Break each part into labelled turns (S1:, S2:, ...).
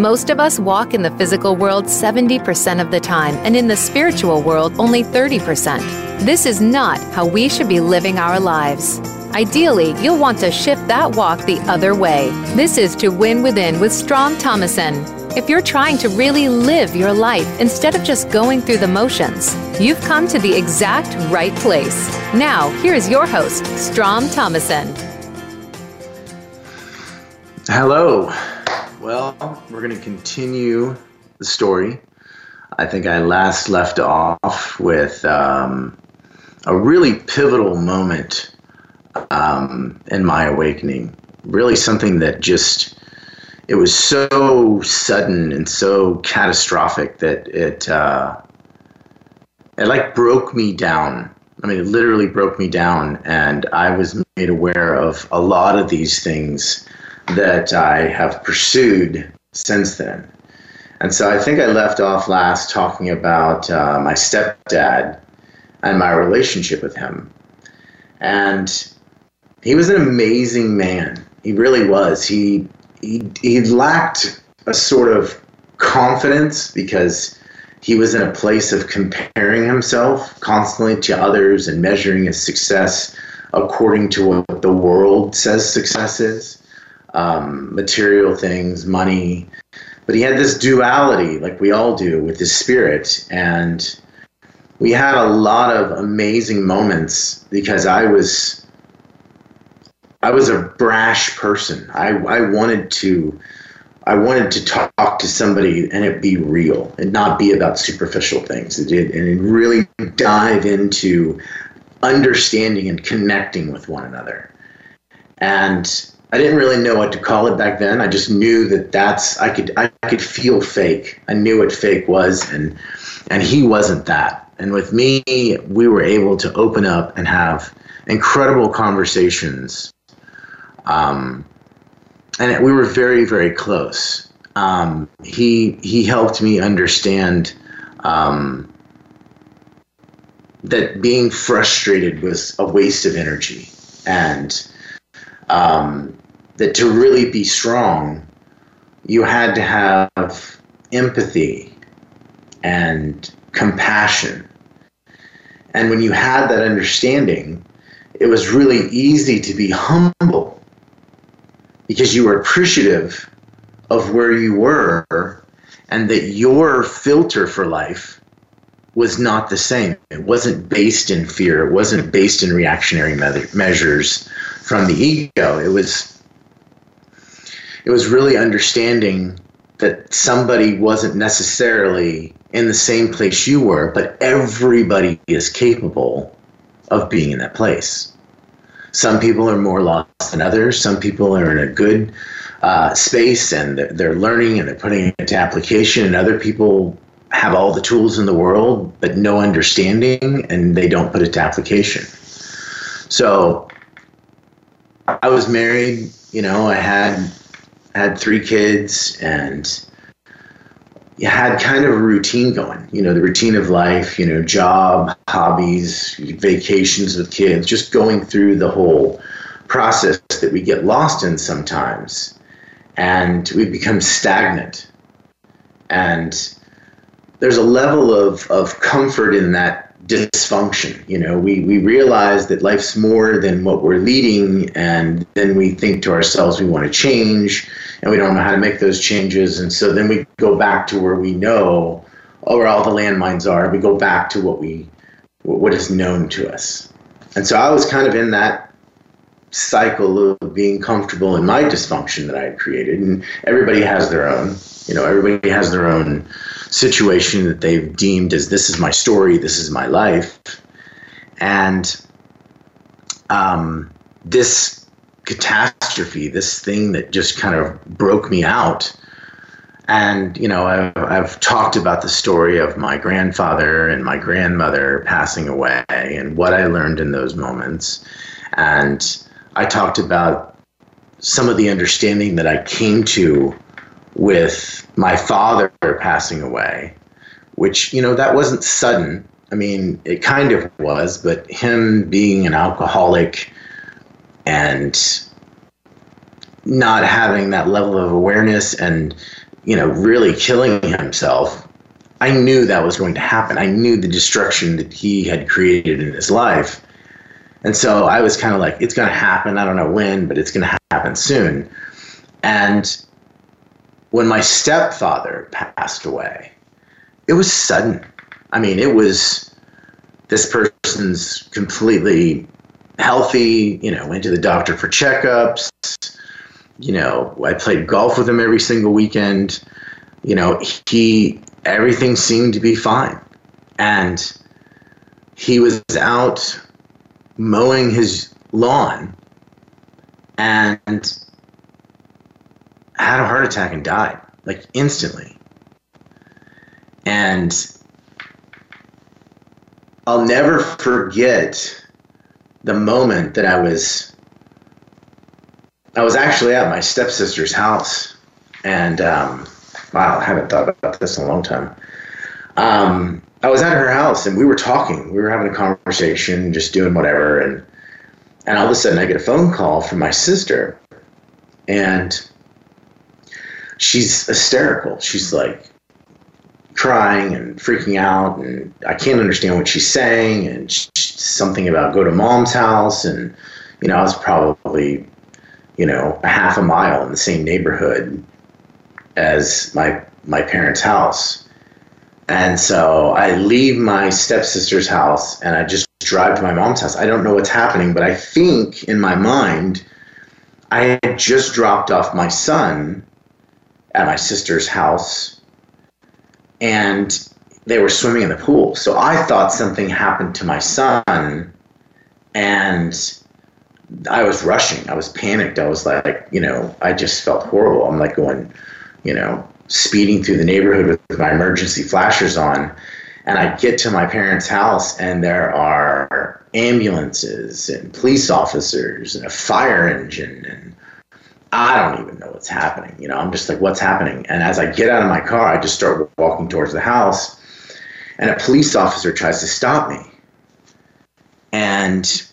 S1: Most of us walk in the physical world 70% of the time and in the spiritual world only 30%. This is not how we should be living our lives. Ideally, you'll want to shift that walk the other way. This is To Win Within with Strom Thomason. If you're trying to really live your life instead of just going through the motions, you've come to the exact right place. Now, here's your host, Strom Thomason.
S2: Hello. Well, we're going to continue the story. I think I last left off with um, a really pivotal moment um, in my awakening. Really, something that just it was so sudden and so catastrophic that it uh, it like broke me down. I mean, it literally broke me down, and I was made aware of a lot of these things that I have pursued since then. And so I think I left off last talking about uh, my stepdad and my relationship with him. And he was an amazing man. He really was. He he, he lacked a sort of confidence because he was in a place of comparing himself constantly to others and measuring his success according to what the world says success is um, material things, money. But he had this duality, like we all do, with his spirit. And we had a lot of amazing moments because I was I was a brash person. I, I wanted to I wanted to talk to somebody and it be real and not be about superficial things. It did and really dive into understanding and connecting with one another. And I didn't really know what to call it back then. I just knew that that's I could I could feel fake. I knew what fake was and and he wasn't that. And with me, we were able to open up and have incredible conversations um, and we were very, very close. Um, he he helped me understand um, that being frustrated was a waste of energy, and um, that to really be strong, you had to have empathy and compassion. And when you had that understanding, it was really easy to be humble because you were appreciative of where you were and that your filter for life was not the same. It wasn't based in fear. It wasn't based in reactionary me- measures from the ego. It was it was really understanding that somebody wasn't necessarily in the same place you were, but everybody is capable of being in that place. Some people are more lost than others. Some people are in a good uh, space and they're learning and they're putting it into application, and other people have all the tools in the world but no understanding and they don't put it to application. So I was married, you know, I had had three kids and you had kind of a routine going, you know, the routine of life, you know, job, hobbies, vacations with kids, just going through the whole process that we get lost in sometimes. And we become stagnant. And there's a level of, of comfort in that dysfunction. You know, we, we realize that life's more than what we're leading, and then we think to ourselves we want to change, and we don't know how to make those changes. And so then we go back to where we know oh, where all the landmines are. We go back to what we what is known to us. And so I was kind of in that cycle of being comfortable in my dysfunction that I had created. And everybody has their own, you know, everybody has their own situation that they've deemed as this is my story, this is my life. And um, this catastrophe, this thing that just kind of broke me out. And, you know, I've, I've talked about the story of my grandfather and my grandmother passing away and what I learned in those moments. And I talked about some of the understanding that I came to with my father passing away, which, you know, that wasn't sudden. I mean, it kind of was, but him being an alcoholic and not having that level of awareness and you know, really killing himself, I knew that was going to happen. I knew the destruction that he had created in his life. And so I was kind of like, it's going to happen. I don't know when, but it's going to happen soon. And when my stepfather passed away, it was sudden. I mean, it was this person's completely healthy, you know, went to the doctor for checkups. You know, I played golf with him every single weekend. You know, he, everything seemed to be fine. And he was out mowing his lawn and had a heart attack and died like instantly. And I'll never forget the moment that I was I was actually at my stepsister's house and um, wow, I haven't thought about this in a long time. Um, I was at her house and we were talking. We were having a conversation, just doing whatever, and and all of a sudden I get a phone call from my sister, and she's hysterical. She's like crying and freaking out, and I can't understand what she's saying, and she, something about go to mom's house, and you know I was probably you know a half a mile in the same neighborhood as my my parents' house and so I leave my stepsister's house and I just drive to my mom's house. I don't know what's happening, but I think in my mind, I had just dropped off my son at my sister's house and they were swimming in the pool. So I thought something happened to my son and I was rushing. I was panicked. I was like, you know, I just felt horrible. I'm like going, you know, speeding through the neighborhood with my emergency flashers on. And I get to my parents' house, and there are ambulances and police officers and a fire engine. And I don't even know what's happening. You know, I'm just like, what's happening? And as I get out of my car, I just start walking towards the house, and a police officer tries to stop me. And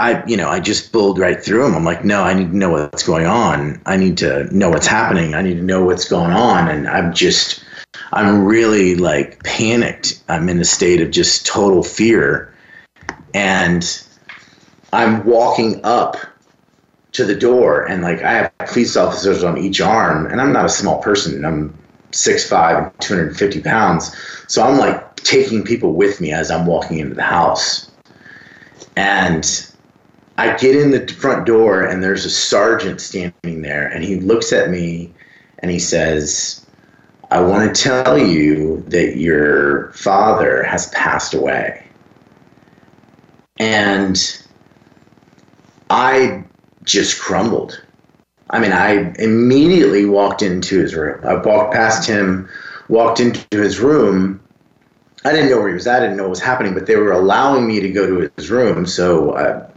S2: I, you know, I just bulled right through him. I'm like, no, I need to know what's going on. I need to know what's happening. I need to know what's going on. And I'm just, I'm really like panicked. I'm in a state of just total fear. And I'm walking up to the door and like I have police officers on each arm and I'm not a small person. I'm 6'5 and 250 pounds. So I'm like taking people with me as I'm walking into the house. And I get in the front door and there's a sergeant standing there and he looks at me and he says, I want to tell you that your father has passed away. And I just crumbled. I mean, I immediately walked into his room. I walked past him, walked into his room. I didn't know where he was at. I didn't know what was happening, but they were allowing me to go to his room. So I,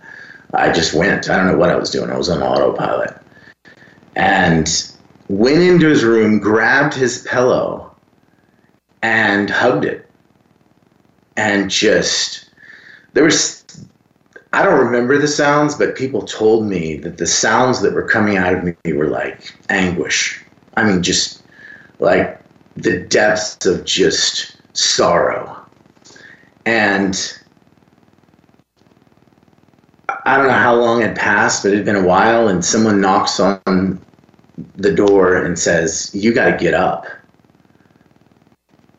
S2: I just went. I don't know what I was doing. I was on autopilot. And went into his room, grabbed his pillow, and hugged it. And just, there was, I don't remember the sounds, but people told me that the sounds that were coming out of me were like anguish. I mean, just like the depths of just sorrow. And I don't know how long had passed, but it had been a while, and someone knocks on the door and says, You got to get up.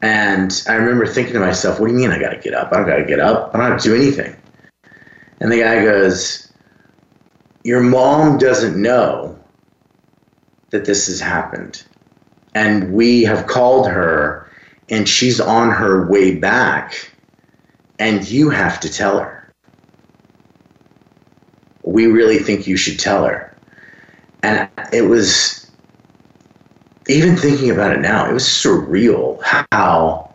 S2: And I remember thinking to myself, What do you mean I got to get up? I don't got to get up. I don't have to do anything. And the guy goes, Your mom doesn't know that this has happened. And we have called her, and she's on her way back, and you have to tell her we really think you should tell her. And it was, even thinking about it now, it was surreal how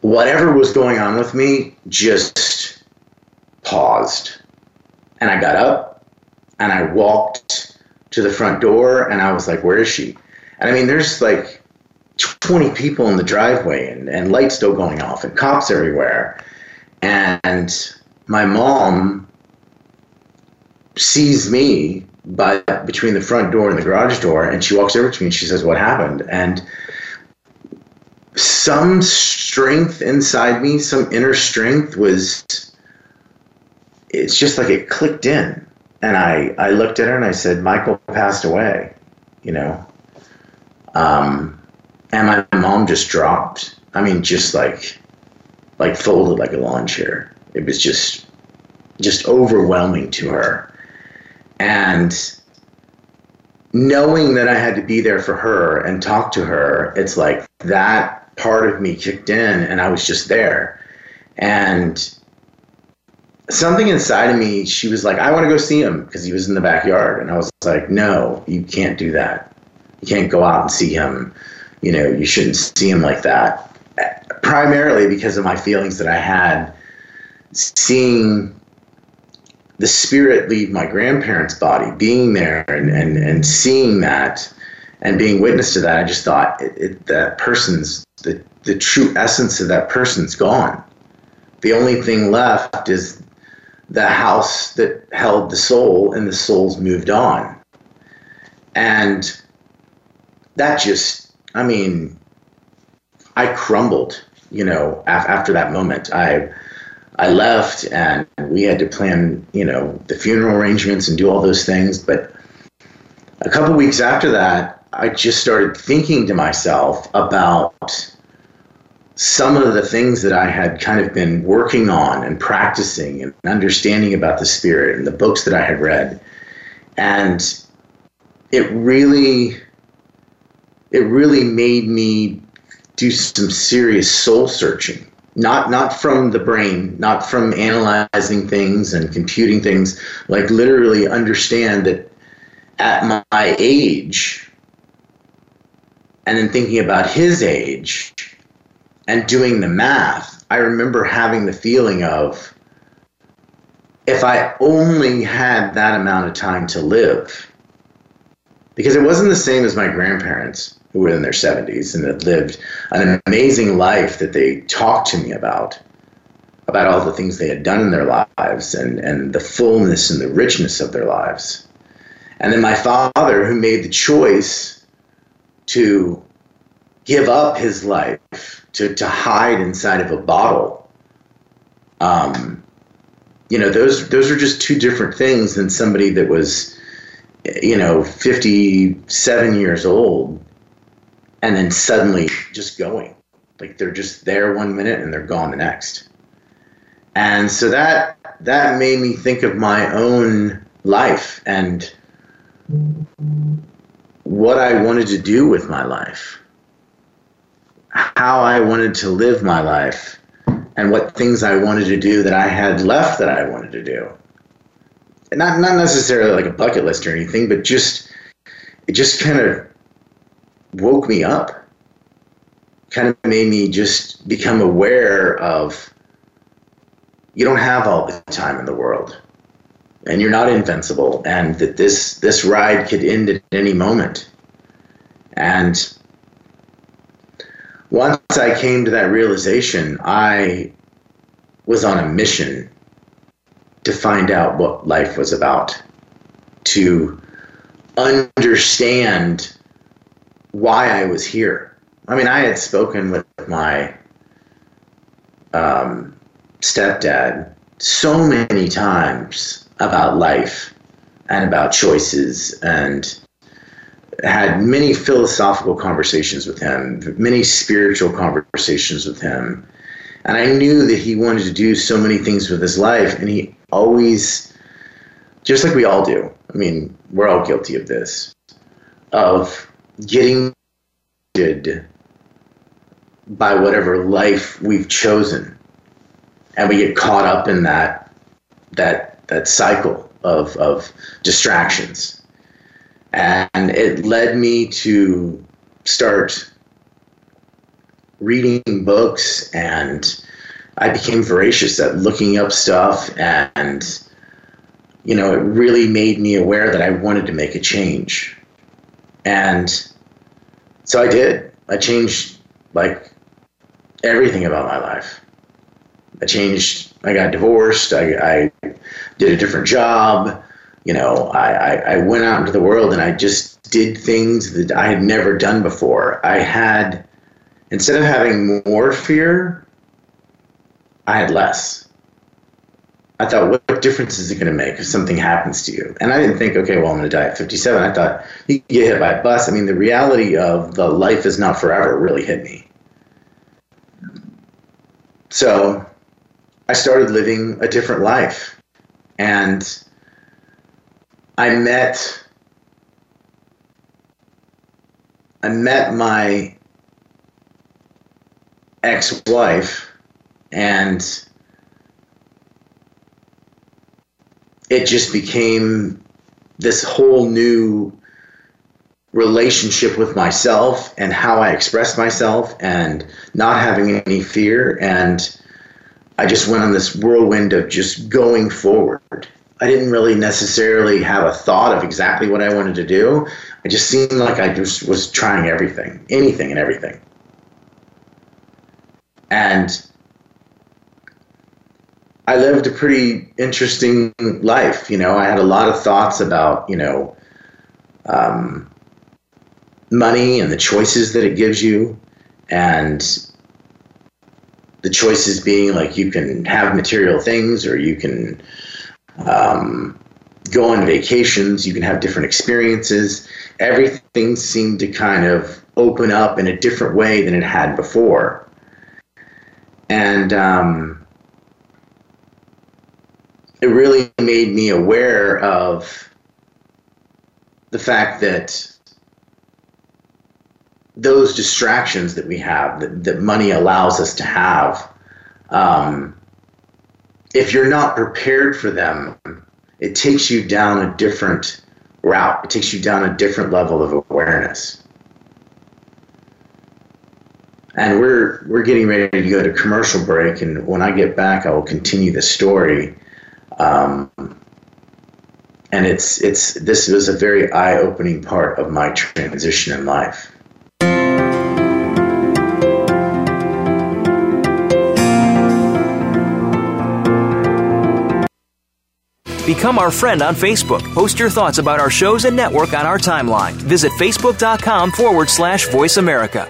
S2: whatever was going on with me just paused. And I got up and I walked to the front door and I was like, where is she? And I mean, there's like 20 people in the driveway and, and lights still going off and cops everywhere. And my mom sees me but between the front door and the garage door, and she walks over to me and she says, "What happened?" And some strength inside me, some inner strength was. It's just like it clicked in, and I I looked at her and I said, "Michael passed away," you know. Um, and my mom just dropped. I mean, just like like folded like a lawn chair. It was just just overwhelming to her. And knowing that I had to be there for her and talk to her, it's like that part of me kicked in and I was just there. And something inside of me, she was like, I want to go see him because he was in the backyard. And I was like, no, you can't do that. You can't go out and see him. You know, you shouldn't see him like that. Primarily because of my feelings that I had seeing the spirit leave my grandparents' body, being there and, and, and seeing that and being witness to that, I just thought it, it, that person's, the, the true essence of that person's gone. The only thing left is the house that held the soul, and the soul's moved on. And that just, I mean, I crumbled, you know, af- after that moment. I, I left and we had to plan, you know, the funeral arrangements and do all those things. But a couple weeks after that, I just started thinking to myself about some of the things that I had kind of been working on and practicing and understanding about the spirit and the books that I had read. And it really it really made me do some serious soul searching not not from the brain, not from analyzing things and computing things, like literally understand that at my age and then thinking about his age and doing the math, I remember having the feeling of if I only had that amount of time to live, because it wasn't the same as my grandparents who were in their 70s and had lived an amazing life that they talked to me about about all the things they had done in their lives and, and the fullness and the richness of their lives. And then my father, who made the choice to give up his life, to, to hide inside of a bottle. Um, you know, those those are just two different things than somebody that was, you know, 57 years old and then suddenly just going. Like they're just there one minute and they're gone the next. And so that that made me think of my own life and what I wanted to do with my life. How I wanted to live my life and what things I wanted to do that I had left that I wanted to do. Not not necessarily like a bucket list or anything, but just it just kind of woke me up, kind of made me just become aware of you don't have all the time in the world and you're not invincible and that this this ride could end at any moment. And once i came to that realization i was on a mission to find out what life was about to understand why I was here. I mean, I had spoken with my um, stepdad so many times about life and about choices and had many philosophical conversations with him, many spiritual conversations with him. And I knew that he wanted to do so many things with his life. And he always, just like we all do, I mean, we're all guilty of this, of getting by whatever life we've chosen. And we get caught up in that that that cycle of of distractions. And it led me to start reading books and I became voracious at looking up stuff and you know it really made me aware that I wanted to make a change and so I did. I changed like everything about my life. I changed. I got divorced. I, I did a different job. you know, I, I, I went out into the world and I just did things that I had never done before. I had, instead of having more fear, I had less. I thought, what difference is it going to make if something happens to you? And I didn't think, okay, well, I'm going to die at 57. I thought, you get hit by a bus. I mean, the reality of the life is not forever really hit me. So I started living a different life. And I met I met my ex-wife and it just became this whole new relationship with myself and how I express myself and not having any fear and I just went on this whirlwind of just going forward. I didn't really necessarily have a thought of exactly what I wanted to do. I just seemed like I just was trying everything, anything and everything. And I lived a pretty interesting life. You know, I had a lot of thoughts about, you know, um, money and the choices that it gives you, and the choices being like you can have material things or you can um, go on vacations, you can have different experiences. Everything seemed to kind of open up in a different way than it had before. And um, it really made me aware of the fact that those distractions that we have that, that money allows us to have um, if you're not prepared for them it takes you down a different route. It takes you down a different level of awareness. And we're we're getting ready to go to commercial break. And when i get back i will continue the story um, and it's it's this was a very eye-opening part of my transition in life
S3: Become our friend on Facebook. Post your thoughts about our shows and network on our timeline. Visit facebook.com forward slash voice America.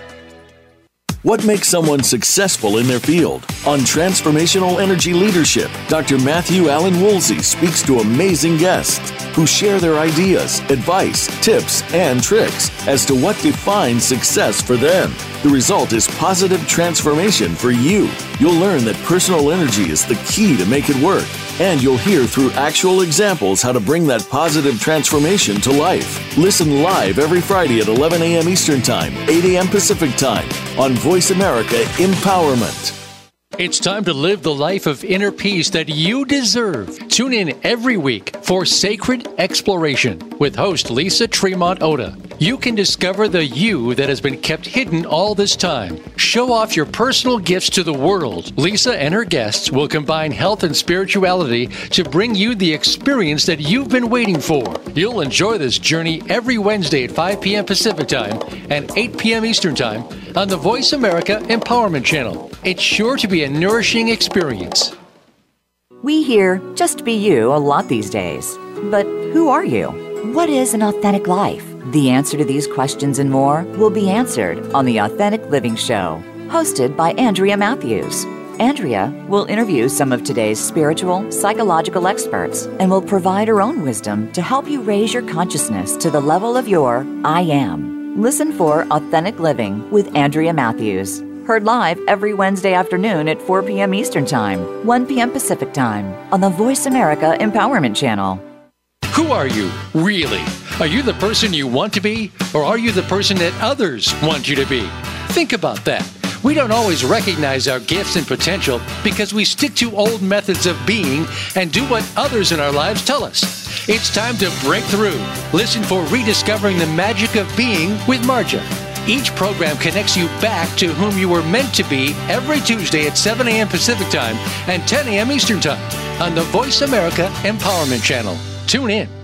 S4: What makes someone successful in their field? On Transformational Energy Leadership, Dr. Matthew Allen Woolsey speaks to amazing guests who share their ideas, advice, tips, and tricks as to what defines success for them. The result is positive transformation for you. You'll learn that personal energy is the key to make it work and you'll hear through actual examples how to bring that positive transformation to life. Listen live every Friday at 11 a.m. Eastern Time, 8 a.m. Pacific Time on Voice America Empowerment.
S5: It's time to live the life of inner peace that you deserve. Tune in every week for Sacred Exploration with host Lisa Tremont Oda. You can discover the you that has been kept hidden all this time. Show off your personal gifts to the world. Lisa and her guests will combine health and spirituality to bring you the experience that you've been waiting for. You'll enjoy this journey every Wednesday at 5 p.m. Pacific Time and 8 p.m. Eastern Time on the Voice America Empowerment Channel. It's sure to be a nourishing experience.
S6: We hear just be you a lot these days. But who are you? What is an authentic life? The answer to these questions and more will be answered on the Authentic Living Show, hosted by Andrea Matthews. Andrea will interview some of today's spiritual, psychological experts and will provide her own wisdom to help you raise your consciousness to the level of your I am. Listen for Authentic Living with Andrea Matthews. Heard live every Wednesday afternoon at 4 p.m. Eastern Time, 1 p.m. Pacific Time on the Voice America Empowerment Channel.
S5: Who are you, really? Are you the person you want to be, or are you the person that others want you to be? Think about that. We don't always recognize our gifts and potential because we stick to old methods of being and do what others in our lives tell us. It's time to break through. Listen for Rediscovering the Magic of Being with Marja. Each program connects you back to whom you were meant to be every Tuesday at 7 a.m. Pacific Time and 10 a.m. Eastern Time on the Voice America Empowerment Channel. Tune in.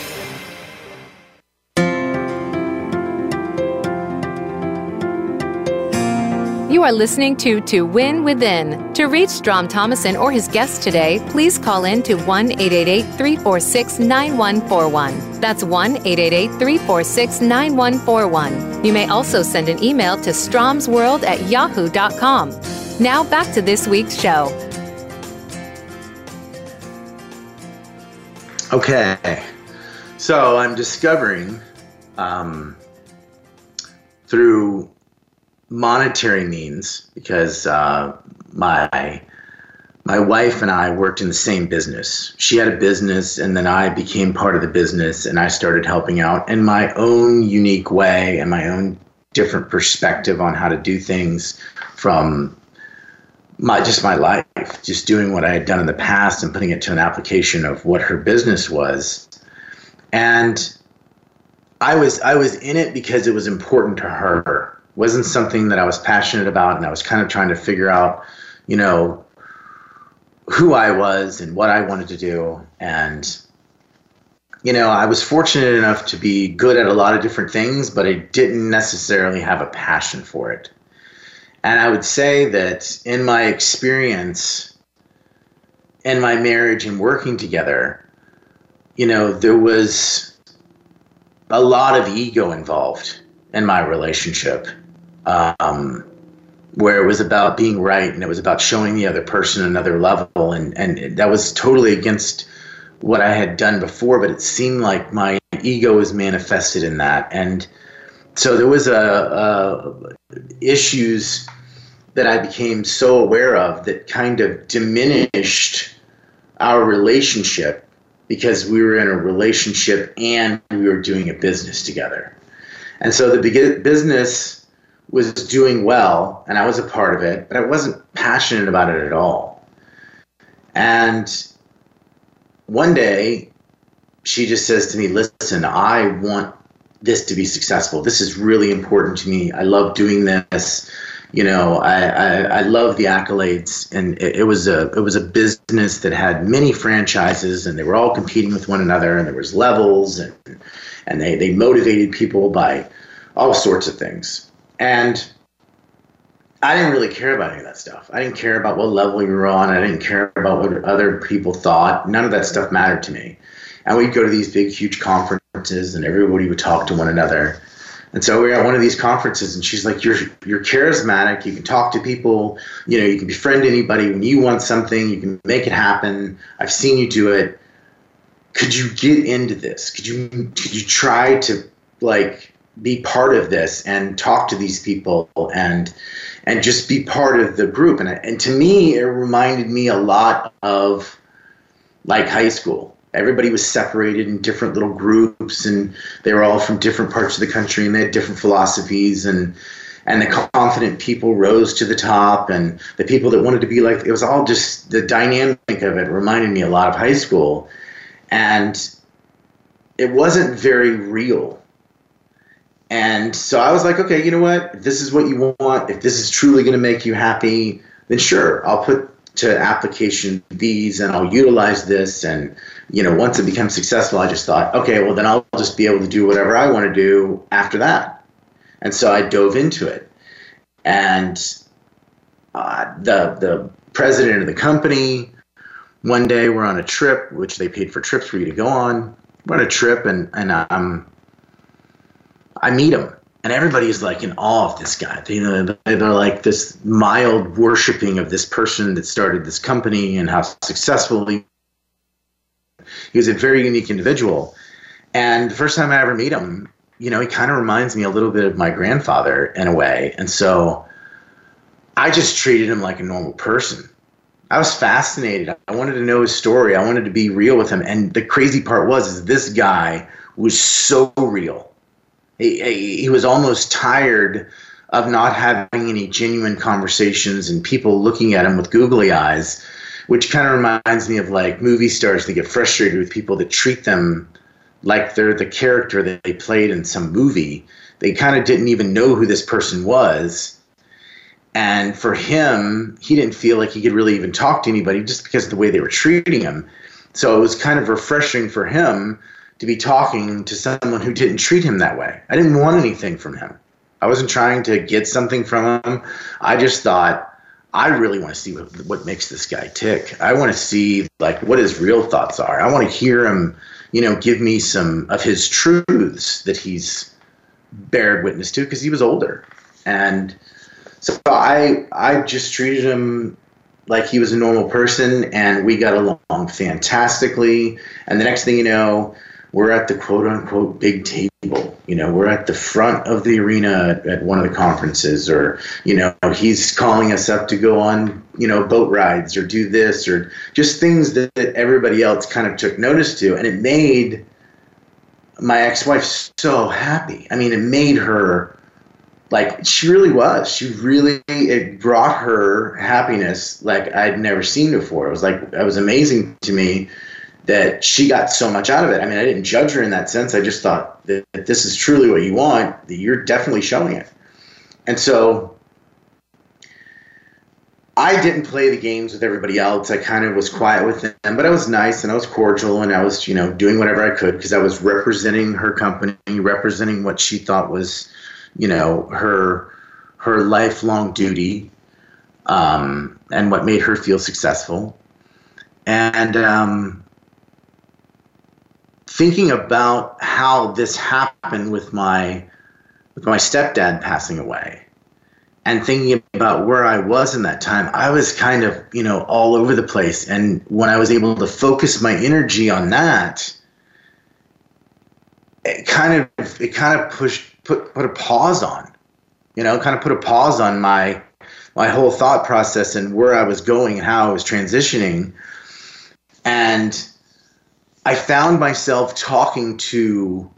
S1: You are listening to To Win Within. To reach Strom Thomason or his guest today, please call in to 1 888 346 9141. That's 1 888 346 9141. You may also send an email to stromsworld at yahoo.com. Now back to this week's show.
S2: Okay. So I'm discovering um, through monetary means because uh, my my wife and I worked in the same business. She had a business, and then I became part of the business, and I started helping out in my own unique way and my own different perspective on how to do things from my just my life, just doing what I had done in the past and putting it to an application of what her business was. And I was I was in it because it was important to her wasn't something that I was passionate about, and I was kind of trying to figure out, you know, who I was and what I wanted to do. And, you know, I was fortunate enough to be good at a lot of different things, but I didn't necessarily have a passion for it. And I would say that in my experience in my marriage and working together, you know, there was a lot of ego involved in my relationship um, where it was about being right and it was about showing the other person another level and and that was totally against what I had done before but it seemed like my ego was manifested in that and so there was a, a issues that I became so aware of that kind of diminished our relationship because we were in a relationship and we were doing a business together. And so the business was doing well and I was a part of it, but I wasn't passionate about it at all. And one day she just says to me, Listen, I want this to be successful. This is really important to me. I love doing this. You know, I, I, I love the accolades, and it, it, was a it was a business that had many franchises, and they were all competing with one another, and there was levels, and and they they motivated people by all sorts of things. And I didn't really care about any of that stuff. I didn't care about what level you were on. I didn't care about what other people thought. None of that stuff mattered to me. And we'd go to these big, huge conferences, and everybody would talk to one another. And so we were at one of these conferences, and she's like, "You're you're charismatic. You can talk to people. You know, you can befriend anybody. When you want something, you can make it happen. I've seen you do it. Could you get into this? Could you could you try to like be part of this and talk to these people and and just be part of the group. And and to me it reminded me a lot of like high school. Everybody was separated in different little groups and they were all from different parts of the country and they had different philosophies and and the confident people rose to the top and the people that wanted to be like it was all just the dynamic of it reminded me a lot of high school. And it wasn't very real and so I was like, okay, you know what? If this is what you want, if this is truly going to make you happy, then sure, I'll put to application these and I'll utilize this. And, you know, once it becomes successful, I just thought, okay, well, then I'll just be able to do whatever I want to do after that. And so I dove into it. And uh, the, the president of the company, one day we're on a trip, which they paid for trips for you to go on. We're on a trip, and, and I'm I meet him, and everybody's like in awe of this guy. They, you know, they're like this mild worshiping of this person that started this company and how successful he. He was a very unique individual, and the first time I ever meet him, you know, he kind of reminds me a little bit of my grandfather in a way, and so I just treated him like a normal person. I was fascinated. I wanted to know his story. I wanted to be real with him. And the crazy part was, is this guy was so real he, he was almost tired of not having any genuine conversations and people looking at him with googly eyes, which kind of reminds me of like movie stars that get frustrated with people that treat them like they're the character that they played in some movie. They kind of didn't even know who this person was. And for him, he didn't feel like he could really even talk to anybody just because of the way they were treating him. So it was kind of refreshing for him to be talking to someone who didn't treat him that way. I didn't want anything from him. I wasn't trying to get something from him. I just thought I really want to see what, what makes this guy tick. I want to see like what his real thoughts are. I want to hear him, you know, give me some of his truths that he's bared witness to because he was older. And so I I just treated him like he was a normal person and we got along fantastically. And the next thing you know, we're at the quote unquote big table. You know, we're at the front of the arena at one of the conferences, or, you know, he's calling us up to go on, you know, boat rides or do this or just things that, that everybody else kind of took notice to. And it made my ex wife so happy. I mean, it made her like she really was. She really it brought her happiness like I'd never seen before. It was like it was amazing to me that she got so much out of it. I mean, I didn't judge her in that sense. I just thought that, that this is truly what you want. That you're definitely showing it. And so I didn't play the games with everybody else. I kind of was quiet with them, but I was nice and I was cordial and I was, you know, doing whatever I could because I was representing her company, representing what she thought was you know her her lifelong duty um, and what made her feel successful and um, thinking about how this happened with my with my stepdad passing away and thinking about where I was in that time, I was kind of, you know, all over the place. And when I was able to focus my energy on that, it kind of it kind of pushed put put a pause on, you know, kind of put a pause on my my whole thought process and where I was going and how I was transitioning. And I found myself talking to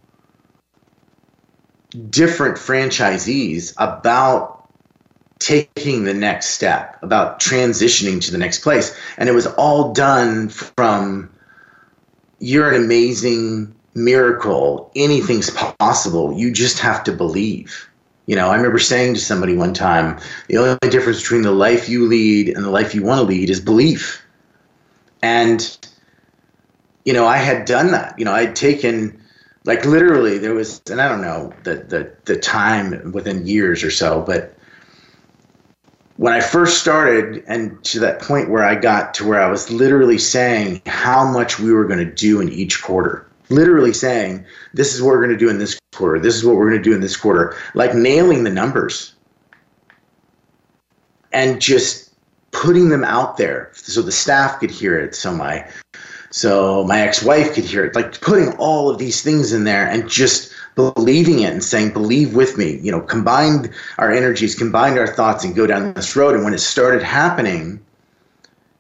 S2: different franchisees about taking the next step, about transitioning to the next place. And it was all done from you're an amazing miracle. Anything's possible. You just have to believe. You know, I remember saying to somebody one time, the only difference between the life you lead and the life you want to lead is belief. And, you know, I had done that. You know, I'd taken, like, literally, there was, and I don't know the, the, the time within years or so, but when I first started, and to that point where I got to where I was literally saying how much we were going to do in each quarter. Literally saying, this is what we're going to do in this quarter, this is what we're going to do in this quarter, like nailing the numbers. And just putting them out there so the staff could hear it, so my so my ex-wife could hear it, like putting all of these things in there and just believing it and saying, believe with me, you know, combined our energies, combined our thoughts and go down this road. And when it started happening,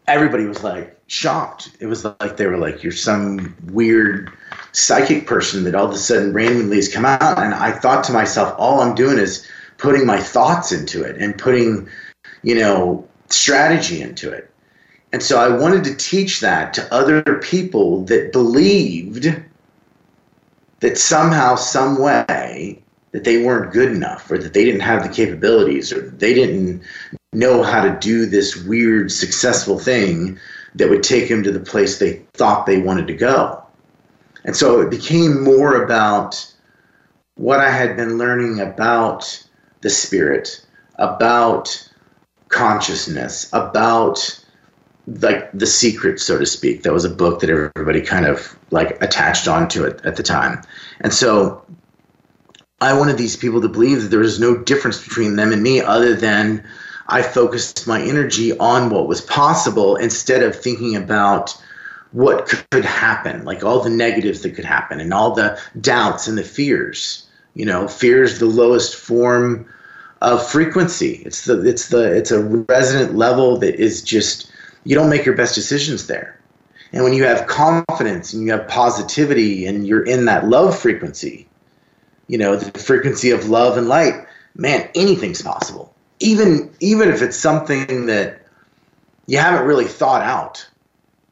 S2: everybody was like shocked. It was like they were like, you're some weird psychic person that all of a sudden randomly has come out. And I thought to myself, all I'm doing is putting my thoughts into it and putting, you know, strategy into it. And so I wanted to teach that to other people that believed that somehow, some way, that they weren't good enough or that they didn't have the capabilities or they didn't know how to do this weird successful thing that would take them to the place they thought they wanted to go. And so it became more about what I had been learning about the spirit, about consciousness, about like the secret, so to speak. That was a book that everybody kind of like attached onto it at the time. And so I wanted these people to believe that there was no difference between them and me other than I focused my energy on what was possible instead of thinking about what could happen, like all the negatives that could happen and all the doubts and the fears. You know, fear is the lowest form of frequency. It's the it's the it's a resonant level that is just you don't make your best decisions there. And when you have confidence and you have positivity and you're in that love frequency, you know, the frequency of love and light, man, anything's possible. Even even if it's something that you haven't really thought out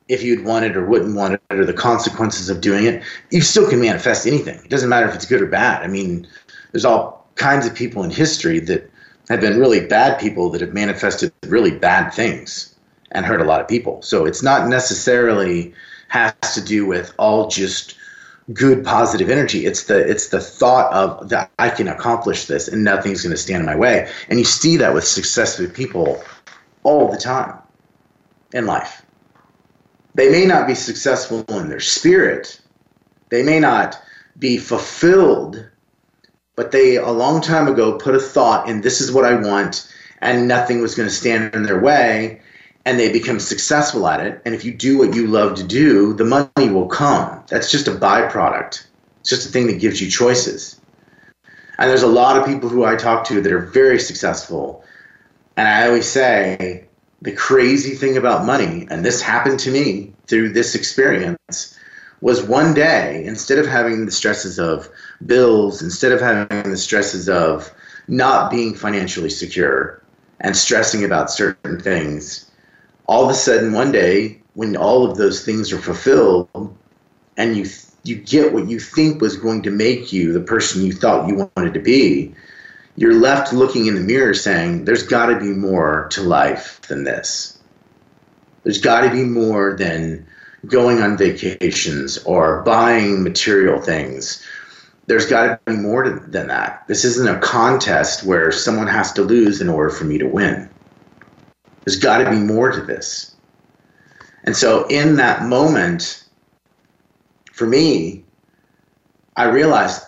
S2: if you'd want it or wouldn't want it or the consequences of doing it, you still can manifest anything. It doesn't matter if it's good or bad. I mean, there's all kinds of people in history that have been really bad people that have manifested really bad things and hurt a lot of people. So it's not necessarily has to do with all just good positive energy. It's the it's the thought of that I can accomplish this and nothing's going to stand in my way. And you see that with successful people all the time in life. They may not be successful in their spirit. They may not be fulfilled, but they a long time ago put a thought in this is what I want and nothing was going to stand in their way and they become successful at it. And if you do what you love to do, the money will come. That's just a byproduct. It's just a thing that gives you choices. And there's a lot of people who I talk to that are very successful. And I always say the crazy thing about money, and this happened to me through this experience, was one day, instead of having the stresses of bills, instead of having the stresses of not being financially secure and stressing about certain things, all of a sudden one day when all of those things are fulfilled and you you get what you think was going to make you the person you thought you wanted to be you're left looking in the mirror saying there's got to be more to life than this. There's got to be more than going on vacations or buying material things. There's got to be more to, than that. This isn't a contest where someone has to lose in order for me to win there's got to be more to this. And so, in that moment, for me, I realized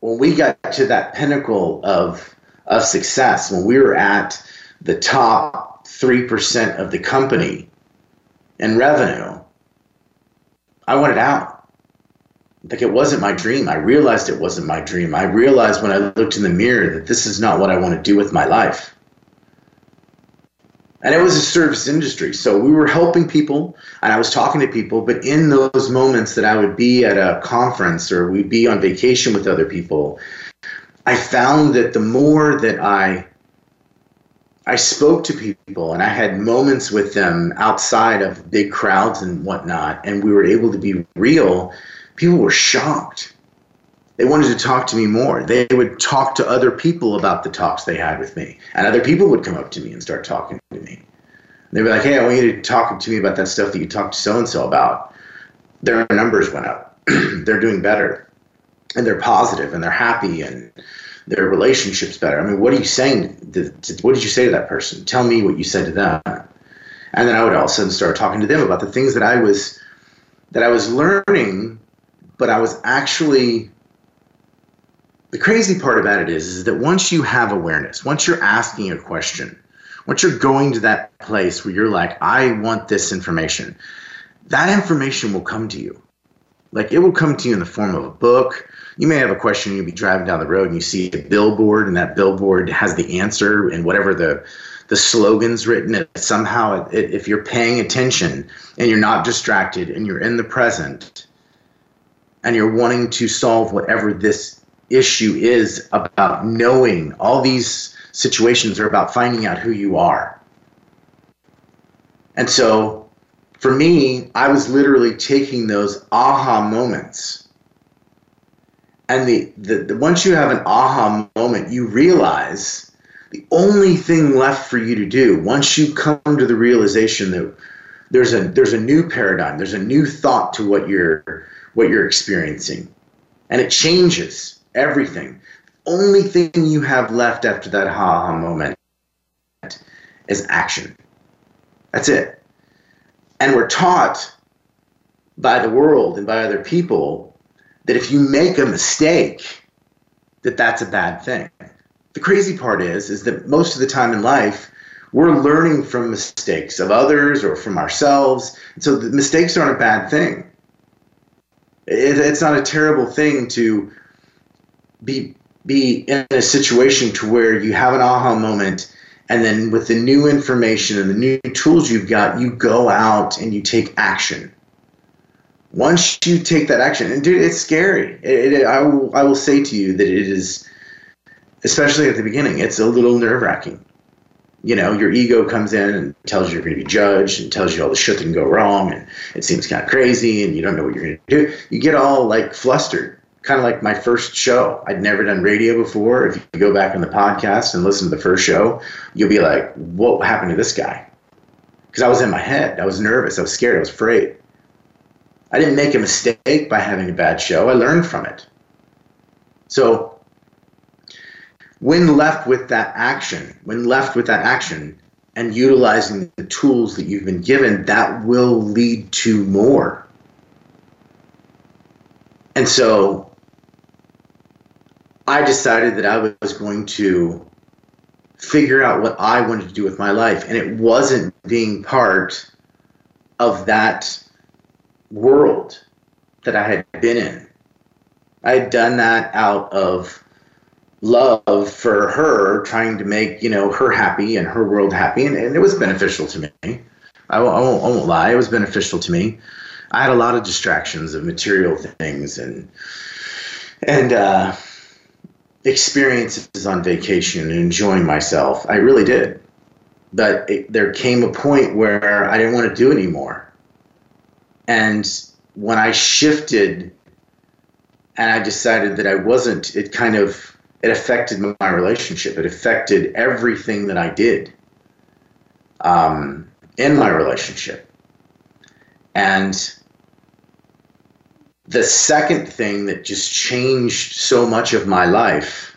S2: when we got to that pinnacle of, of success, when we were at the top 3% of the company in revenue, I wanted out. Like it wasn't my dream. I realized it wasn't my dream. I realized when I looked in the mirror that this is not what I want to do with my life and it was a service industry. So we were helping people and i was talking to people but in those moments that i would be at a conference or we'd be on vacation with other people i found that the more that i i spoke to people and i had moments with them outside of big crowds and whatnot and we were able to be real people were shocked they wanted to talk to me more. They would talk to other people about the talks they had with me. And other people would come up to me and start talking to me. They'd be like, hey, I want you to talk to me about that stuff that you talked to so and so about. Their numbers went up. they're doing better. And they're positive and they're happy and their relationship's better. I mean, what are you saying? To, to, what did you say to that person? Tell me what you said to them. And then I would all of a sudden start talking to them about the things that I was that I was learning, but I was actually the crazy part about it is, is that once you have awareness, once you're asking a question, once you're going to that place where you're like, I want this information, that information will come to you. Like it will come to you in the form of a book. You may have a question, you'll be driving down the road and you see a billboard, and that billboard has the answer and whatever the the slogan's written. It, somehow, if you're paying attention and you're not distracted and you're in the present and you're wanting to solve whatever this issue is about knowing all these situations are about finding out who you are. And so for me, I was literally taking those aha moments. And the, the, the once you have an aha moment, you realize the only thing left for you to do once you come to the realization that there's a there's a new paradigm, there's a new thought to what you're what you're experiencing. And it changes everything. Only thing you have left after that ha ha moment is action. That's it. And we're taught by the world and by other people that if you make a mistake, that that's a bad thing. The crazy part is, is that most of the time in life, we're learning from mistakes of others or from ourselves. So mistakes aren't a bad thing. It, it's not a terrible thing to be be in a situation to where you have an aha moment and then with the new information and the new tools you've got you go out and you take action once you take that action, and dude, it's scary. It, it, I, will, I will say to you that it is, especially at the beginning, it's a little nerve wracking. You know, your ego comes in and tells you you're going to be judged and tells you all the shit that can go wrong, and it seems kind of crazy, and you don't know what you're going to do. You get all like flustered, kind of like my first show. I'd never done radio before. If you go back on the podcast and listen to the first show, you'll be like, what happened to this guy? Because I was in my head. I was nervous. I was scared. I was afraid. I didn't make a mistake by having a bad show. I learned from it. So, when left with that action, when left with that action and utilizing the tools that you've been given, that will lead to more. And so I decided that I was going to figure out what I wanted to do with my life. And it wasn't being part of that world that I had been in. I had done that out of love for her, trying to make you know her happy and her world happy, and, and it was beneficial to me. I won't, I, won't, I won't lie, it was beneficial to me. I had a lot of distractions of material things and and uh, experiences on vacation and enjoying myself. I really did, but it, there came a point where I didn't want to do anymore. And when I shifted and I decided that I wasn't, it kind of it affected my relationship. It affected everything that I did um, in my relationship. And the second thing that just changed so much of my life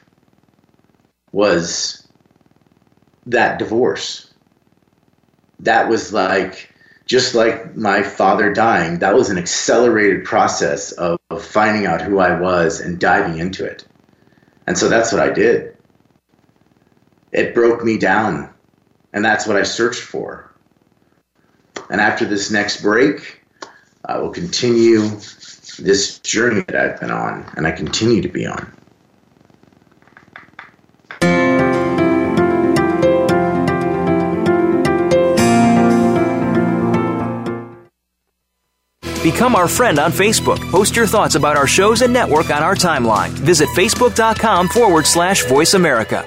S2: was that divorce. That was like just like my father dying, that was an accelerated process of, of finding out who I was and diving into it. And so that's what I did. It broke me down, and that's what I searched for. And after this next break, I will continue this journey that I've been on and I continue to be on.
S3: Become our friend on Facebook. Post your thoughts about our shows and network on our timeline. Visit facebook.com forward slash voice America.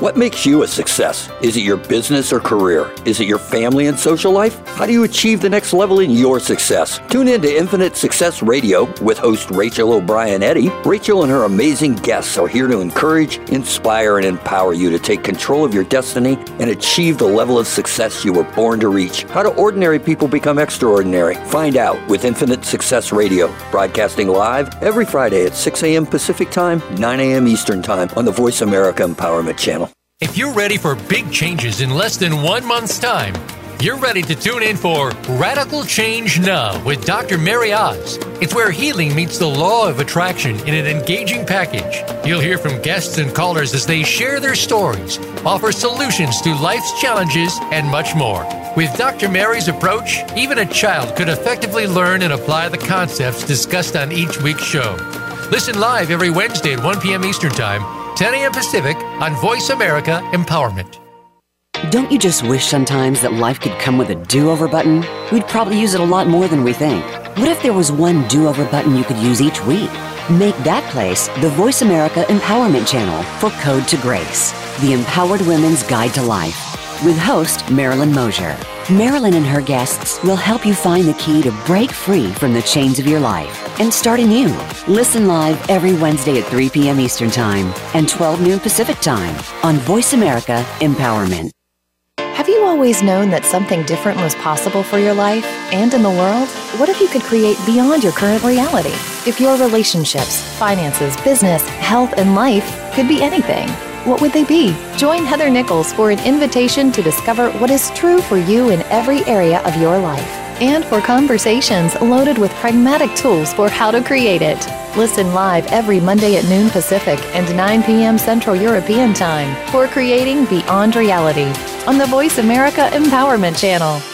S7: What makes you a success? Is it your business or career? Is it your family and social life? How do you achieve the next level in your success? Tune in to Infinite Success Radio with host Rachel O'Brien Eddy. Rachel and her amazing guests are here to encourage, inspire, and empower you to take control of your destiny and achieve the level of success you were born to reach. How do ordinary people become extraordinary? Find out with Infinite Success Radio, broadcasting live every Friday at 6 a.m. Pacific Time, 9 a.m. Eastern Time on the Voice America Empowerment Channel.
S5: If you're ready for big changes in less than one month's time, you're ready to tune in for Radical Change Now with Dr. Mary Oz. It's where healing meets the law of attraction in an engaging package. You'll hear from guests and callers as they share their stories, offer solutions to life's challenges, and much more. With Dr. Mary's approach, even a child could effectively learn and apply the concepts discussed on each week's show. Listen live every Wednesday at 1 p.m. Eastern Time 10 a.m. Pacific on Voice America Empowerment.
S8: Don't you just wish sometimes that life could come with a do over button? We'd probably use it a lot more than we think. What if there was one do over button you could use each week? Make that place the Voice America Empowerment Channel for Code to Grace, the empowered women's guide to life with host Marilyn Mosier. Marilyn and her guests will help you find the key to break free from the chains of your life and start anew. Listen live every Wednesday at 3 p.m. Eastern Time and 12 noon Pacific Time on Voice America Empowerment.
S9: Have you always known that something different was possible for your life and in the world? What if you could create beyond your current reality? If your relationships, finances, business, health, and life could be anything what would they be? Join Heather Nichols for an invitation to discover what is true for you in every area of your life and for conversations loaded with pragmatic tools for how to create it. Listen live every Monday at noon Pacific and 9 p.m. Central European Time for Creating Beyond Reality on the Voice America Empowerment Channel.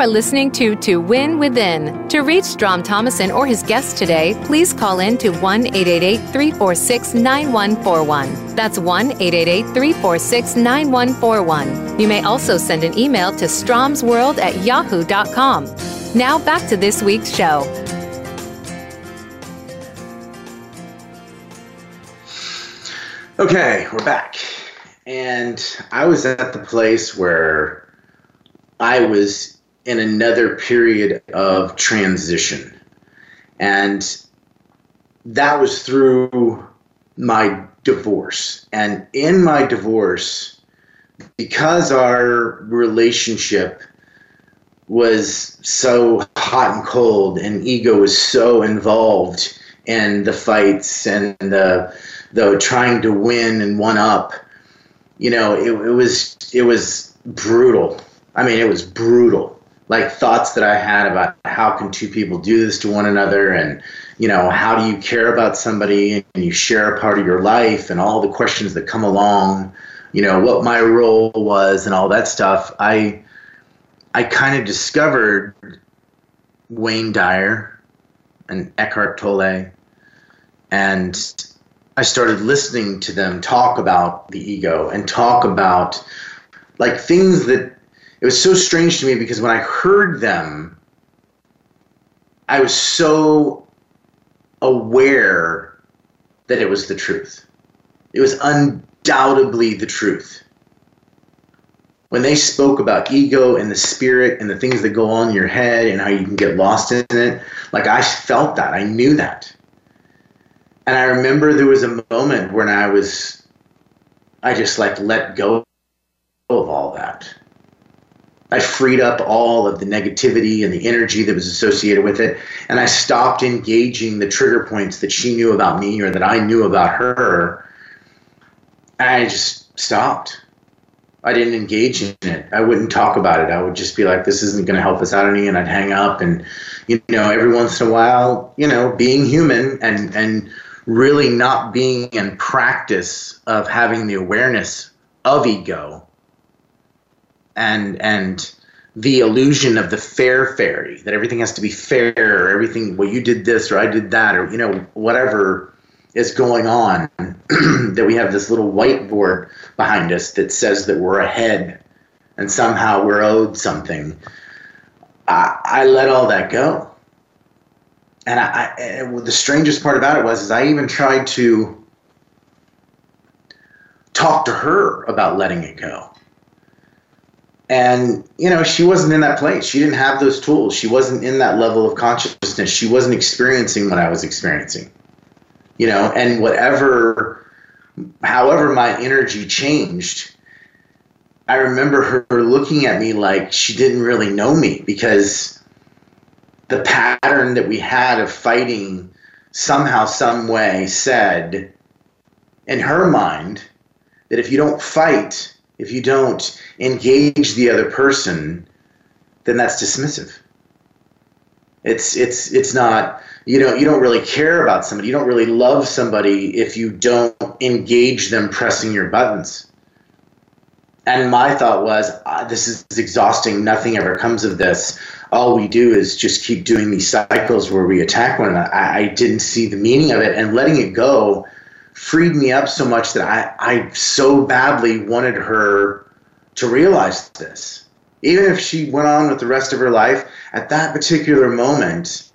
S1: Are listening to To Win Within. To reach Strom Thomason or his guest today, please call in to 1 888 346 9141. That's 1 888 346 9141. You may also send an email to stromsworld at yahoo.com. Now back to this week's show.
S2: Okay, we're back. And I was at the place where I was in another period of transition. And that was through my divorce. And in my divorce, because our relationship was so hot and cold and ego was so involved in the fights and the the trying to win and one up you know it, it was it was brutal i mean it was brutal like thoughts that i had about how can two people do this to one another? And you know how do you care about somebody? And you share a part of your life and all the questions that come along you know what my role was and all that stuff. I i kind of discovered wayne dyer and eckhart tolle. And I started listening to them talk about the ego and talk about like things that it was so strange to me because when I heard them, I was so aware that it was the truth. It was undoubtedly the truth. When they spoke about ego and the spirit and the things that go on in your head and how you can get lost in it, like I felt that. I knew that. And I remember there was a moment when I was, I just like let go of all that. I freed up all of the negativity and the energy that was associated with it. And I stopped engaging the trigger points that she knew about me or that I knew about her. I just stopped. I didn't engage in it. I wouldn't talk about it. I would just be like, this isn't going to help us out any. And I'd hang up. And, you know, every once in a while, you know, being human and, and, really not being in practice of having the awareness of ego and and the illusion of the fair fairy that everything has to be fair or everything well you did this or i did that or you know whatever is going on that we have this little whiteboard behind us that says that we're ahead and somehow we're owed something I, I let all that go and I, I, the strangest part about it was is I even tried to talk to her about letting it go. And you know, she wasn't in that place. She didn't have those tools. She wasn't in that level of consciousness. She wasn't experiencing what I was experiencing. You know, and whatever however my energy changed, I remember her, her looking at me like she didn't really know me because the pattern that we had of fighting somehow, some way said in her mind that if you don't fight, if you don't engage the other person, then that's dismissive. It's it's it's not you know you don't really care about somebody. You don't really love somebody if you don't engage them pressing your buttons. And my thought was, ah, this is exhausting. Nothing ever comes of this all we do is just keep doing these cycles where we attack one another. I, I didn't see the meaning of it, and letting it go freed me up so much that I, I so badly wanted her to realize this. Even if she went on with the rest of her life, at that particular moment,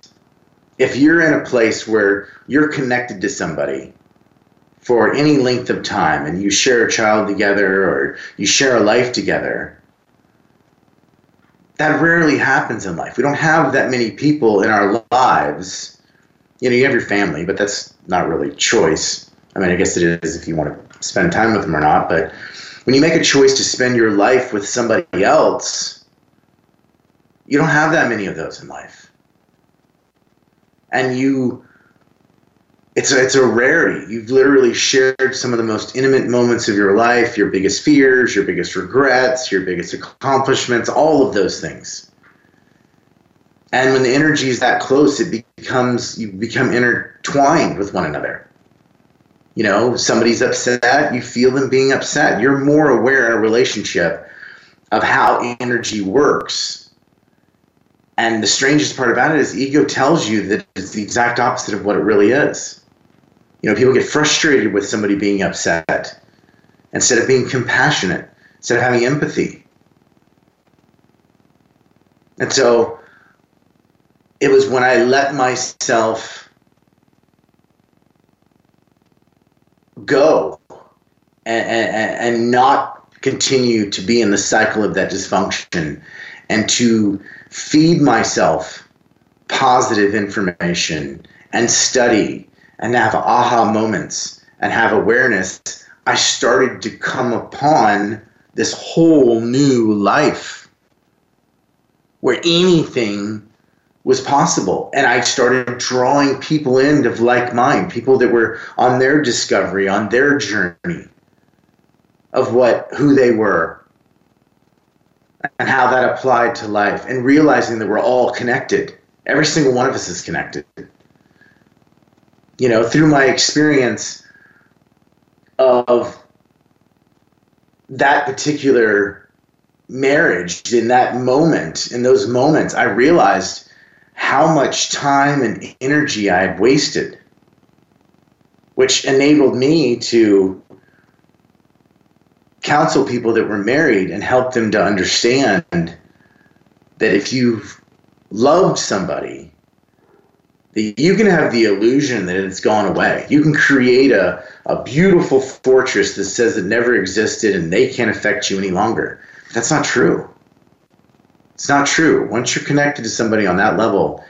S2: if you're in a place where you're connected to somebody for any length of time and you share a child together or you share a life together, that rarely happens in life. We don't have that many people in our lives. You know, you have your family, but that's not really choice. I mean, I guess it is if you want to spend time with them or not. But when you make a choice to spend your life with somebody else, you don't have that many of those in life. And you it's a, it's a rarity. You've literally shared some of the most intimate moments of your life, your biggest fears, your biggest regrets, your biggest accomplishments, all of those things. And when the energy is that close, it becomes you become intertwined with one another. You know, somebody's upset, you feel them being upset. You're more aware in a relationship of how energy works. And the strangest part about it is ego tells you that it's the exact opposite of what it really is. You know, people get frustrated with somebody being upset instead of being compassionate, instead of having empathy. And so it was when I let myself go and, and, and not continue to be in the cycle of that dysfunction and to feed myself positive information and study and have aha moments and have awareness, I started to come upon this whole new life where anything was possible. And I started drawing people in of like mind, people that were on their discovery, on their journey of what who they were and how that applied to life and realizing that we're all connected. Every single one of us is connected you know, through my experience of that particular marriage in that moment, in those moments, I realized how much time and energy I had wasted, which enabled me to counsel people that were married and help them to understand that if you've loved somebody that you can have the illusion that it's gone away. You can create a, a beautiful fortress that says it never existed and they can't affect you any longer. That's not true. It's not true. Once you're connected to somebody on that level,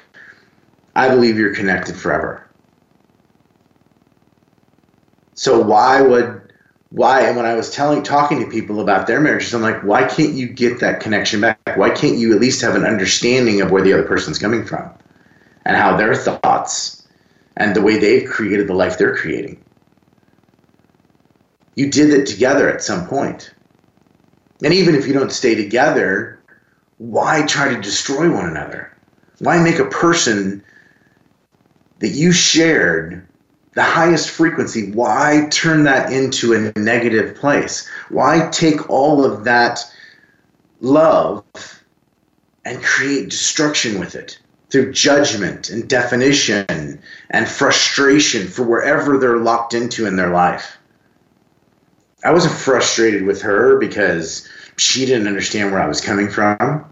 S2: I believe you're connected forever. So why would why and when I was telling talking to people about their marriages, I'm like, why can't you get that connection back? Why can't you at least have an understanding of where the other person's coming from? and how their thoughts and the way they've created the life they're creating. You did it together at some point. And even if you don't stay together, why try to destroy one another? Why make a person that you shared the highest frequency, why turn that into a negative place? Why take all of that love and create destruction with it? through judgment and definition and frustration for wherever they're locked into in their life. I wasn't frustrated with her because she didn't understand where I was coming from.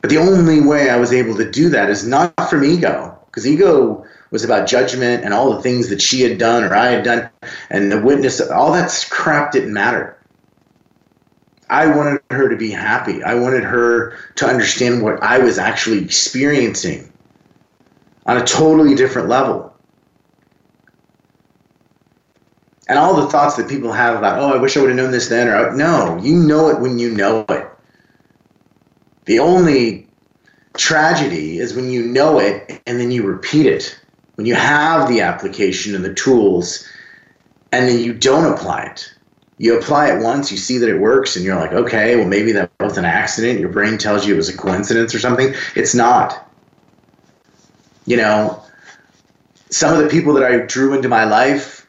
S2: But the only way I was able to do that is not from ego, because ego was about judgment and all the things that she had done or I had done, and the witness, all that crap didn't matter. I wanted her to be happy. I wanted her to understand what I was actually experiencing on a totally different level. And all the thoughts that people have about, oh, I wish I would have known this then, or no, you know it when you know it. The only tragedy is when you know it and then you repeat it. When you have the application and the tools and then you don't apply it you apply it once, you see that it works, and you're like, okay, well, maybe that was an accident. Your brain tells you it was a coincidence or something. It's not. You know, some of the people that I drew into my life,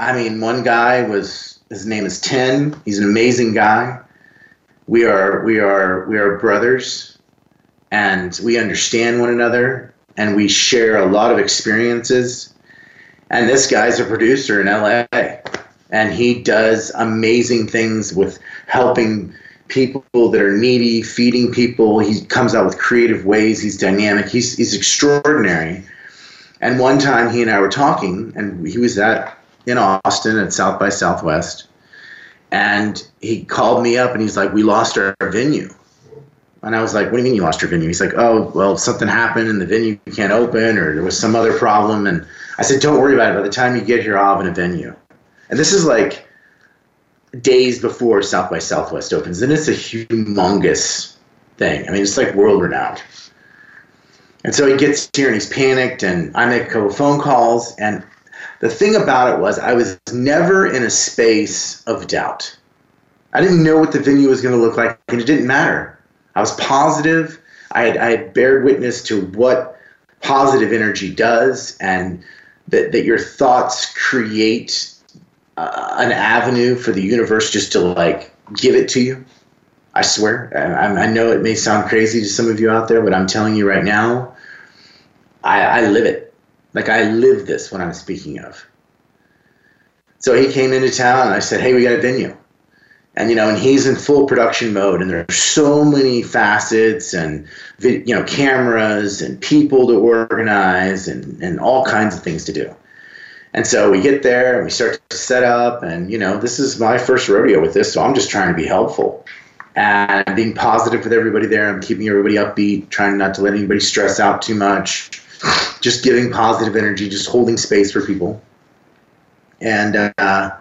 S2: I mean, one guy was, his name is Tim. He's an amazing guy. We are, we are, we are brothers, and we understand one another, and we share a lot of experiences. And this guy's a producer in LA and he does amazing things with helping people that are needy, feeding people. He comes out with creative ways. He's dynamic. He's he's extraordinary. And one time he and I were talking, and he was at in Austin at South by Southwest, and he called me up and he's like, "We lost our venue." And I was like, "What do you mean you lost your venue?" He's like, "Oh, well, something happened and the venue can't open, or there was some other problem." And I said, "Don't worry about it. By the time you get here, I'll have a venue." And this is like days before South by Southwest opens, and it's a humongous thing. I mean, it's like world renowned. And so he gets here and he's panicked, and I make a couple phone calls. And the thing about it was, I was never in a space of doubt. I didn't know what the venue was going to look like, and it didn't matter. I was positive. I had, I had bared witness to what positive energy does, and that, that your thoughts create uh, an avenue for the universe just to like give it to you. I swear. I, I, know it may sound crazy to some of you out there, but I'm telling you right now, I, I live it. Like I live this when I'm speaking of. So he came into town and I said, Hey, we got a venue. And you know, and he's in full production mode, and there are so many facets and you know cameras and people to organize and, and all kinds of things to do. And so we get there and we start to set up, and you know, this is my first rodeo with this, so I'm just trying to be helpful and being positive with everybody there. I'm keeping everybody upbeat, trying not to let anybody stress out too much, just giving positive energy, just holding space for people. And uh,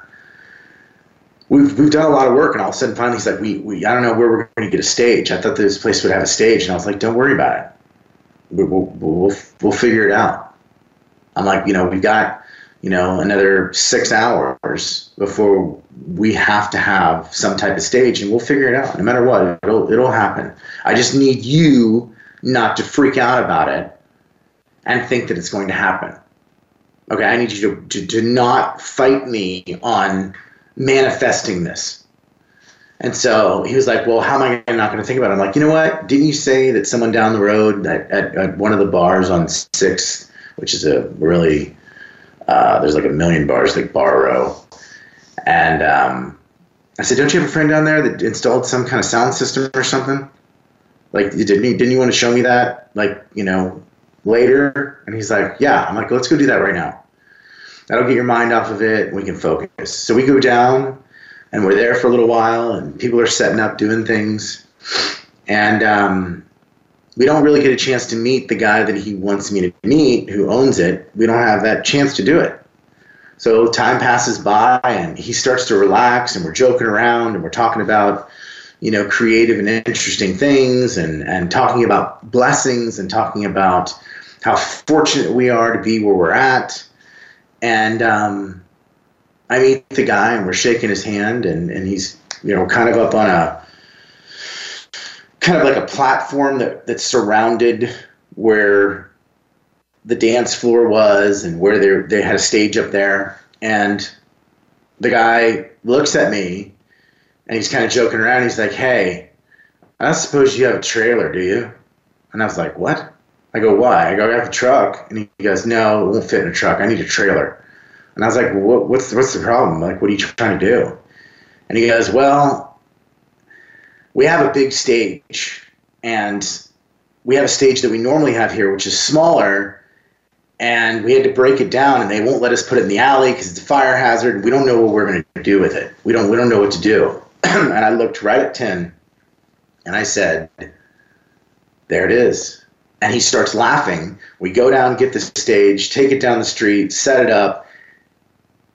S2: we've we've done a lot of work, and all of a sudden, finally, he's like, "We we I don't know where we're going to get a stage. I thought this place would have a stage," and I was like, "Don't worry about it. We'll we'll we'll, we'll figure it out." I'm like, you know, we've got you know another six hours before we have to have some type of stage, and we'll figure it out. No matter what, it'll it'll happen. I just need you not to freak out about it and think that it's going to happen. Okay, I need you to, to, to not fight me on manifesting this. And so he was like, Well, how am I not going to think about it? I'm like, You know what? Didn't you say that someone down the road at, at, at one of the bars on 6th, which is a really, uh, there's like a million bars like Bar Row. And um, I said, Don't you have a friend down there that installed some kind of sound system or something? Like, didn't you, didn't you want to show me that, like, you know, later? And he's like, Yeah. I'm like, Let's go do that right now that'll get your mind off of it. we can focus. So we go down and we're there for a little while and people are setting up, doing things. And um, we don't really get a chance to meet the guy that he wants me to meet who owns it. We don't have that chance to do it. So time passes by and he starts to relax and we're joking around and we're talking about, you know, creative and interesting things and, and talking about blessings and talking about how fortunate we are to be where we're at and um, I meet the guy, and we're shaking his hand, and, and he's you know kind of up on a kind of like a platform that that's surrounded where the dance floor was, and where they they had a stage up there, and the guy looks at me, and he's kind of joking around. He's like, "Hey, I suppose you have a trailer, do you?" And I was like, "What?" I go, why? I go, I have a truck. And he goes, no, it won't fit in a truck. I need a trailer. And I was like, what, what's, what's the problem? Like, what are you trying to do? And he goes, well, we have a big stage. And we have a stage that we normally have here, which is smaller. And we had to break it down, and they won't let us put it in the alley because it's a fire hazard. We don't know what we're going to do with it. We don't, we don't know what to do. and I looked right at Tim, and I said, there it is and he starts laughing. We go down, get the stage, take it down the street, set it up,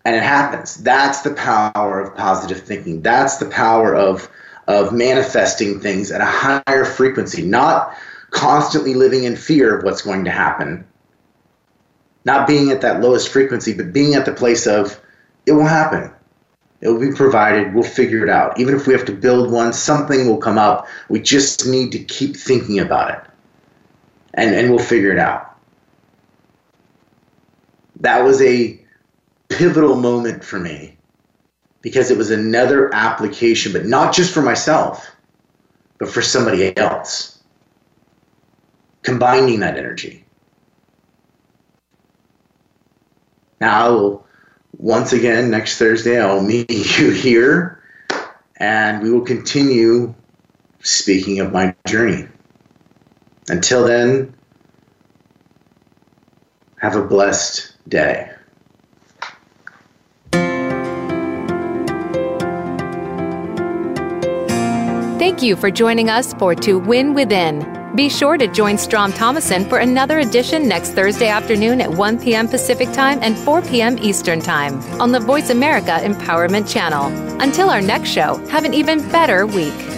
S2: and it happens. That's the power of positive thinking. That's the power of of manifesting things at a higher frequency, not constantly living in fear of what's going to happen. Not being at that lowest frequency, but being at the place of it will happen. It will be provided. We'll figure it out. Even if we have to build one, something will come up. We just need to keep thinking about it and, and we'll figure it out. That was a pivotal moment for me because it was another application, but not just for myself, but for somebody else. Combining that energy. Now, I will, once again, next Thursday, I'll meet you here and we will continue speaking of my journey. Until then, have a blessed day.
S1: Thank you for joining us for To Win Within. Be sure to join Strom Thomason for another edition next Thursday afternoon at 1 p.m. Pacific Time and 4 p.m. Eastern Time on the Voice America Empowerment Channel. Until our next show, have an even better week.